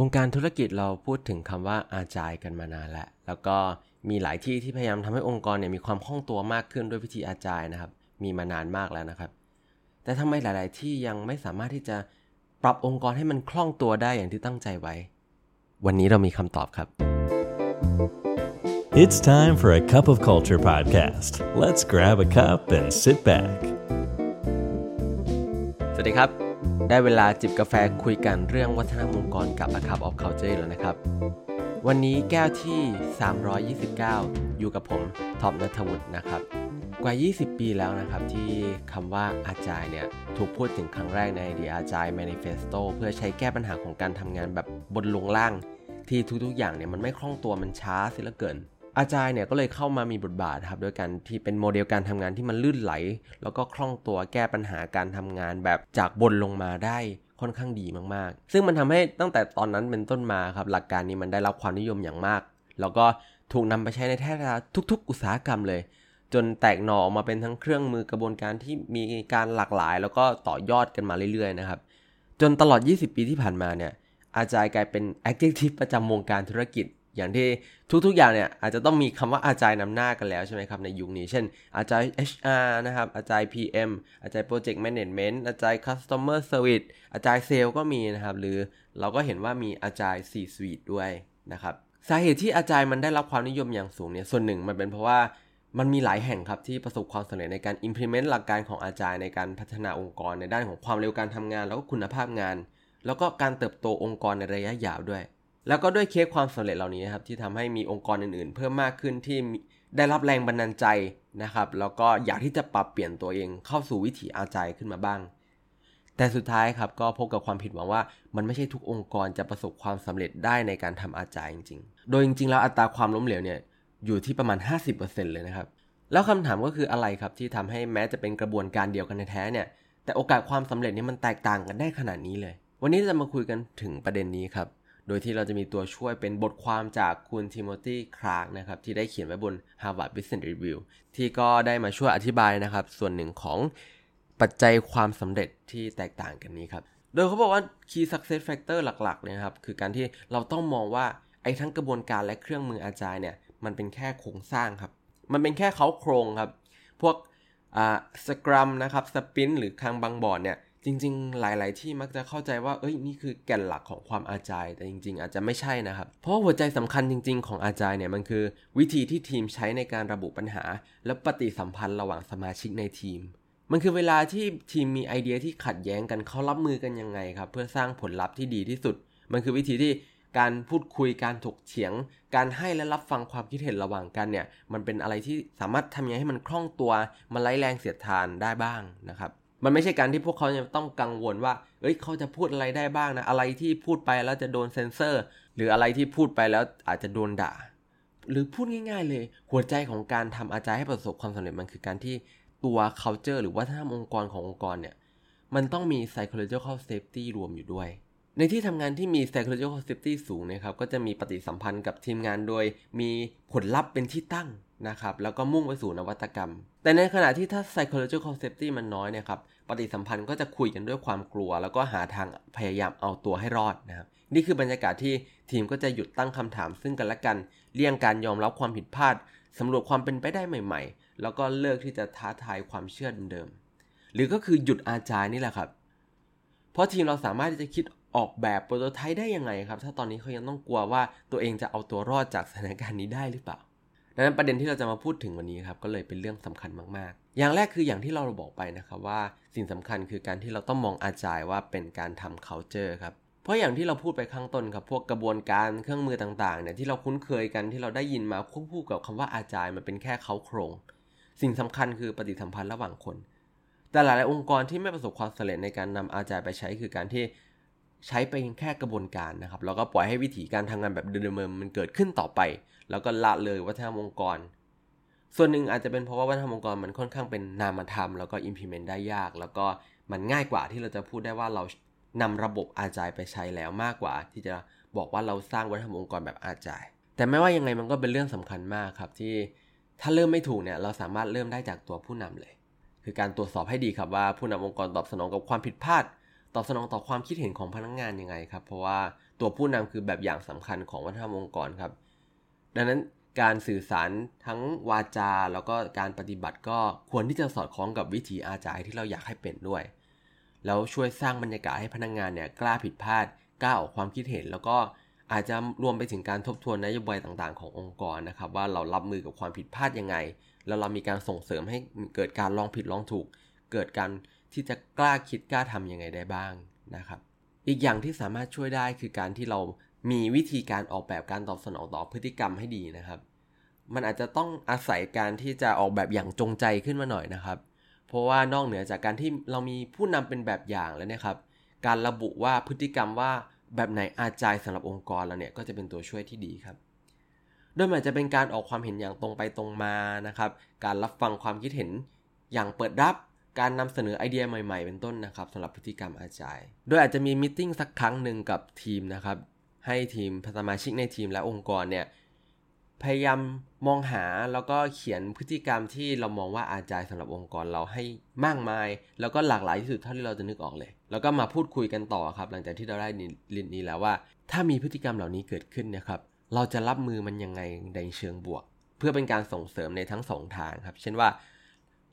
วงการธุรกิจเราพูดถึงคำว่าอาจายกันมานานแล้ว แล้วก็มีหลายที่ที่พยายามทำให้องค์กรเนี่ยมีความคล่องตัวมากขึ้นด้วยวิธีอาจายนะครับ มีมานานมากแล้วนะครับ แต่ทำไมหลาย ๆ ที่ยังไม่สามารถที่จะปรับองค์กรให้มันคล่องตัวได้อย่างที่ตั้งใจไว้ วันนี้เรามีคำตอบครับ It's time for a cup of culture podcast. Let's grab a cup and sit back. สวัสดีครับ ได้เวลาจิบกาแฟคุยกันเรื่องวัฒนธรรมองค์กรกับ A Cup of Culture แล้วนะครับ วันนี้แก้วที่ 329 อยู่กับผมท็อปนัทวุฒินะครับ กว่า 20 ปีแล้วนะครับ ที่คำว่าอาจายเนี่ยถูกพูดถึงครั้งแรกใน The Agile Manifesto เพื่อใช้แก้ปัญหาของการทำงานแบบบนลงล่าง ที่ทุกๆอย่างเนี่ยมันไม่คล่องตัวมันช้าเสียเหลือเกิน อาจารย์เนี่ยก็เลยเข้ามามีบทบาทครับโดยการที่เป็นโมเดลการทำงานที่มันลื่นไหล แล้วก็คล่องตัวแก้ปัญหาการทำงานแบบจากบนลงมาได้ค่อนข้างดีมากๆ ซึ่งมันทำให้ตั้งแต่ตอนนั้นเป็นต้นมาครับหลักการนี้มันได้รับความนิยมอย่างมาก แล้วก็ถูกนำไปใช้ในแทบทุก ๆ อุตสาหกรรมเลย จนแตกหน่อออกมาเป็นทั้งเครื่องมือกระบวนการที่มีการหลากหลาย แล้วก็ต่อยอดกันมาเรื่อยๆนะครับจนตลอด 20 ปีที่ผ่านมาเนี่ยอาจารย์กลายเป็น adjective ประจำวงการธุรกิจ อย่างที่ทุกๆอย่างเนี่ยอาจจะต้องมีคำว่าอาจารย์นำหน้ากันแล้วใช่ไหมครับในยุคนี้ เช่น อาจารย์ HR นะครับ อาจารย์ PM อาจารย์ Project Management อาจารย์ Customer Service อาจารย์เซลก็มีนะครับ หรือเราก็เห็นว่ามีอาจารย์ C-suite ด้วยนะครับสาเหตุที่อาจารย์มันได้รับความนิยมอย่างสูงเนี่ยส่วนหนึ่งมันเป็นเพราะว่ามันมีหลายแห่งครับที่ประสบความสำเร็จในการ implement หลักการของอาจารย์ในการพัฒนาองค์กรในด้านของความเร็วการทำงาน แล้วก็คุณภาพงาน แล้วก็การเติบโตองค์กรในระยะยาวด้วย แล้วก็ด้วยเคสความสำเร็จเหล่านี้นะครับที่ทำให้มีองค์กรอื่นๆ เพิ่มมากขึ้นที่ได้รับแรงบันดาลใจนะครับ แล้วก็อยากที่จะปรับเปลี่ยนตัวเองเข้าสู่วิถีอาจายขึ้นมาบ้าง แต่สุดท้ายครับก็พบกับความผิดหวังว่า มันไม่ใช่ทุกองค์กรจะประสบความสำเร็จได้ในการทำอาจายจริง ๆ โดยจริงๆแล้วอัตราความล้มเหลวเนี่ยอยู่ที่ประมาณ 50%เลยนะครับ แล้วคำถามก็คืออะไรครับที่ทำให้แม้จะเป็นกระบวนการเดียวกันแท้เนี่ยแต่โอกาสความสำเร็จนี่มันแตกต่างกันได้ขนาดนี้เลย วันนี้จะมาคุยกันถึงประเด็นนี้ครับ โดยที่เราจะมีตัวช่วยเป็นบทความจากคุณทิโมธีคลาร์กนะครับที่ได้เขียนไว้บน Harvard Business Review ที่ก็ได้มาช่วยอธิบายนะครับ ส่วนหนึ่งของปัจจัยความสำเร็จที่แตกต่างกันนี้ครับ โดยเขาบอกว่า Key Success Factor หลักๆเนี่ยครับคือการที่เราต้องมองว่าไอ้ทั้งกระบวนการและเครื่องมือ Agile เนี่ยมันเป็นแค่โครงสร้างครับ มันเป็นแค่เค้าโครงครับ พวกอ่า Scrum นะครับ Sprint หรือ Kanban board เนี่ย จริงๆ หลาย ๆ ที่มักจะเข้าใจว่าเอ้ยนี่คือแก่นหลักของความอาจายแต่จริง ๆ อาจจะไม่ใช่นะครับ เพราะหัวใจสำคัญจริง ๆ ของอาจายเนี่ยมันคือ วิธีที่ทีมใช้ในการระบุปัญหา และปฏิสัมพันธ์ระหว่างสมาชิกในทีม มันคือเวลาที่ทีมมีไอเดียที่ขัดแย้งกันเขารับมือกันยังไงครับ เพื่อสร้างผลลัพธ์ที่ดีที่สุด มันคือวิธีที่การพูดคุยการถกเถียง การให้และรับฟังความคิดเห็นระหว่างกันเนี่ยมันเป็นอะไรที่สามารถทำยังไงให้มันคล่องตัวมันไร้แรงเสียดทานได้บ้างนะครับ มันไม่ใช่การที่พวกเขาจะต้องกังวลว่า เอ้ยเขาจะพูดอะไรได้บ้างนะ อะไรที่พูดไปแล้วจะโดนเซนเซอร์ หรืออะไรที่พูดไปแล้วอาจจะโดนด่า หรือพูดง่าย ๆ เลย หัวใจของการทำอาจารย์ให้ประสบความสำเร็จมันคือการที่ตัว culture หรือว่าถ้าองค์กรขององค์กรเนี่ย มันต้องมี psychological safety รวมอยู่ด้วย ในที่ทำงานที่มี psychological safety สูงนะครับ ก็จะมีปฏิสัมพันธ์กับทีมงานโดย มีผลลัพธ์เป็นที่ตั้งนะครับ แล้วก็มุ่งไปสู่นวัตกรรม แต่ในขณะที่ถ้า psychological safety มันน้อยนี่ยครับ ปฏิสัมพันธ์ก็จะคุยกันด้วยความกลัว แล้วก็หาทางพยายามเอาตัวให้รอดนะครับ นี่คือบรรยากาศที่ทีมก็จะหยุดตั้งคำถามซึ่งกันและกัน เลี่ยงการยอมรับความผิดพลาดสำรวจความเป็นไปได้ใหม่ ๆ แล้วก็เลิกที่จะท้าทายความเชื่อเดิมๆหรือก็คือหยุดอาจารย์นี่แหละครับ เพราะทีมเราสามารถที่จะคิดออกแบบโปรโตไทป์ได้ยังไงครับ ถ้าตอนนี้เขายังต้องกลัวว่าตัวเองจะเอาตัวรอดจากสถานการณ์นี้ได้หรือเปล่าดังนั้นประเด็นที่เราจะมาพูดถึงวันนี้ครับก็เลยเป็นเรื่องสำคัญมากๆ อย่างแรกคืออย่างที่เราบอกไปนะครับว่าสิ่งสำคัญคือการที่เราต้องมองอาจายว่าเป็นการทำ culture ครับเพราะอย่างที่เราพูดไปข้างต้นครับพวกกระบวนการเครื่องมือต่างๆเนี่ยที่เราคุ้นเคยกันที่เราได้ยินมาควบคู่กับคำว่าอาจายมันเป็นแค่เขาโครง สิ่งสำคัญคือปฏิสัมพันธ์ระหว่างคน แต่หลายๆองค์กรที่ไม่ประสบความสำเร็จในการนำอาจายไปใช้คือการที่ใช้ไปแค่กระบวนการนะครับแล้วก็ปล่อยให้วิธีการทำงานแบบเดิมๆมันเกิดขึ้นต่อไป แล้วก็ละเลยวัฒนธรรมองค์กร ส่วนหนึ่งอาจจะเป็นเพราะว่าวัฒนธรรมองค์กรมันค่อนข้างเป็นนามธรรมแล้วก็ implement ได้ยาก แล้วก็มันง่ายกว่าที่เราจะพูดได้ว่าเรานำระบบอาจายไปใช้แล้วมากกว่า ที่จะบอกว่าเราสร้างวัฒนธรรมองค์กรแบบอาจาย แต่ไม่ว่ายังไงมันก็เป็นเรื่องสำคัญมากครับที่ถ้าเริ่มไม่ถูกเนี่ยเราสามารถเริ่มได้จากตัวผู้นำเลย คือการตรวจสอบให้ดีครับว่าผู้นำองค์กรตอบสนองกับความผิดพลาด ตอบสนองต่อความคิดเห็นของพนักงงานยังไงครับ เพราะว่าตัวผู้นำคือแบบอย่างสำคัญของวัฒนธรรมองค์กรครับ ดังนั้น การสื่อสารทั้งวาจา แล้วก็การปฏิบัติก็ควรที่จะสอดคล้องกับวิถีอาจายที่เราอยากให้เป็นด้วย แล้วช่วยสร้างบรรยากาศให้พนักงงานเนี่ยกล้าผิดพลาดกล้าออกความคิดเห็น แล้วก็อาจจะรวมไปถึงการทบทวนนโยบายต่างๆ ขององค์กรนะครับ ว่าเรารับมือกับความผิดพลาดยังไง แล้วเรามีการส่งเสริมให้เกิดการลองผิดลองถูก เกิดการที่จะกล้าคิดกล้าทํำยังไงได้บ้างนะครับ อีกอย่างที่สามารถช่วยได้คือการที่เรา มีวิธีการออกแบบการตอบสนองต่อพฤติกรรมให้ดีนะครับ มันอาจจะต้องอาศัยการที่จะออกแบบอย่างจงใจขึ้นมาหน่อยนะครับ เพราะว่านอกเหนือจากการที่เรามีผู้นำเป็นแบบอย่างแล้วนะครับ การระบุว่าพฤติกรรมว่าแบบไหนอาจายสำหรับองค์กรเราเนี่ยก็จะเป็นตัวช่วยที่ดีครับโดยมันจะเป็นการออกความเห็นอย่างตรงไปตรงมานะครับ การรับฟังความคิดเห็นอย่างเปิดรับการนำเสนอไอเดียใหม่ๆ เป็นต้นนะครับสำหรับพฤติกรรมอาจาย โดยอาจจะมีมิ팅สักครั้งหนึ่งกับทีมนะครับ ให้ทีมสมาชิกในทีมและองค์กรเนี่ยพยายามมองหาแล้วก็เขียนพฤติกรรมที่เรามองว่าอาจายสำหรับองค์กรเราให้มากมาย แล้วก็หลากหลายที่สุดเท่าที่เราจะนึกออกเลย แล้วก็มาพูดคุยกันต่อครับ หลังจากที่เราได้ลินนี้แล้วว่า ถ้ามีพฤติกรรมเหล่านี้เกิดขึ้นนะครับ เราจะรับมือมันยังไงในเชิงบวก เพื่อเป็นการส่งเสริมในทั้งสองทางครับ เช่นว่า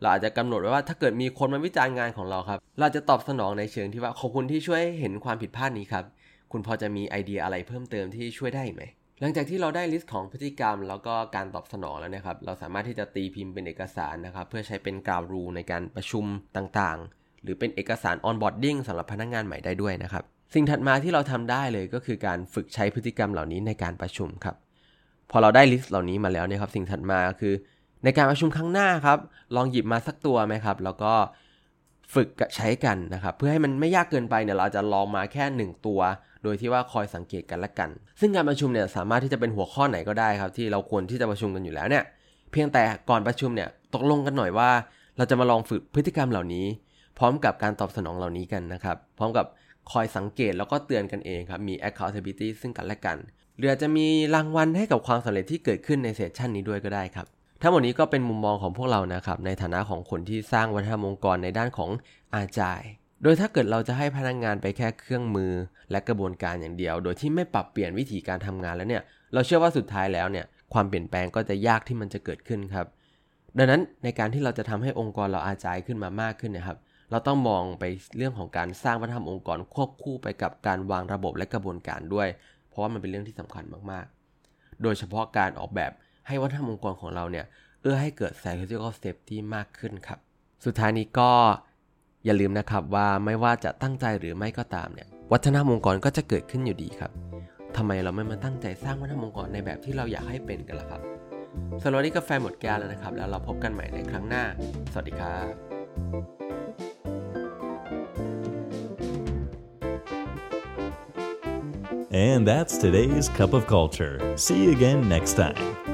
เราอาจจะกำหนดไว้ว่าถ้าเกิดมีคนมาวิจารณ์งานของเราครับ เราจะตอบสนองในเชิงที่ว่าขอบคุณที่ช่วยเห็นความผิดพลาดนี้ครับ คุณพอจะมีไอเดียอะไรเพิ่มเติมที่ช่วยได้ไหม หลังจากที่เราได้ list ของพฤติกรรม แล้วก็การตอบสนองแล้วนะครับ เราสามารถที่จะตีพิมพ์เป็นเอกสารนะครับ เพื่อใช้เป็น ground rule ในการประชุมต่างๆ หรือเป็นเอกสาร onboarding สำหรับพนักงานใหม่ได้ด้วยนะครับ สิ่งถัดมาที่เราทำได้เลยก็คือการฝึกใช้พฤติกรรมเหล่านี้ในการประชุมครับ พอเราได้ list เหล่านี้มาแล้วเนี่ยครับ สิ่งถัดมาคือ ในการประชุมครั้งหน้าครับ ลองหยิบมาสักตัวนึงครับ แล้วก็ฝึกใช้กันนะครับ เพื่อให้มันไม่ยากเกินไปเนี่ยเราจะลองมาแค่ 1 ตัว โดยที่ว่าคอยสังเกตกันละกัน ซึ่งการประชุมเนี่ยสามารถที่จะเป็นหัวข้อไหนก็ได้ครับที่เราควรที่จะประชุมกันอยู่แล้วเนี่ยเพียงแต่ก่อนประชุมเนี่ยตกลงกันหน่อยว่า เราจะมาลองฝึกพฤติกรรมเหล่านี้ พร้อมกับการตอบสนองเหล่านี้กันนะครับ พร้อมกับคอยสังเกตแล้วก็เตือนกันเองครับ มี accountability ซึ่งกันและกัน หรืออาจจะมีรางวัลให้กับความสำเร็จที่เกิดขึ้นในเซสชันนี้ด้วยก็ได้ครับ ทั้งหมดนี้ก็เป็นมุมมองของพวกเรานะครับ ในฐานะของคนที่สร้างวัฒนธรรมองค์กรในด้านของอาจาย โดยถ้าเกิดเราจะให้พนักงงานไปแค่เครื่องมือ และกระบวนการอย่างเดียว โดยที่ไม่ปรับเปลี่ยนวิธีการทำงานแล้วเนี่ย เราเชื่อว่าสุดท้ายแล้วเนี่ย ความเปลี่ยนแปลงก็จะยากที่มันจะเกิดขึ้นครับ ดังนั้นในการที่เราจะทำให้องค์กรเราอาจายขึ้นมามากขึ้นนะครับ เราต้องมองไปเรื่องของการสร้างวัฒนธรรมองค์กรควบคู่ไปกับการวางระบบและกระบวนการด้วย เพราะว่ามันเป็นเรื่องที่สำคัญมากๆ โดยเฉพาะการออกแบบให้วัฒนธรรมองค์กรของเราเนี่ยเอื้อให้เกิด psychological safety มากขึ้นครับ สุดท้ายนี้ก็ อย่าลืมนะครับว่าไม่ว่าจะตั้งใจหรือไม่ก็ตามเนี่ยวัฒนธรรมองค์กรก็จะเกิดขึ้นอยู่ดีครับทำไมเราไม่มาตั้งใจสร้างวัฒนธรรมองค์กรในแบบที่เราอยากให้เป็นกันล่ะครับสำหรับนี้กาแฟหมดแก้วแล้วนะครับ แล้วเราพบกันใหม่ในครั้งหน้า สวัสดีครับ And that's today's Cup of Culture. See you again next time.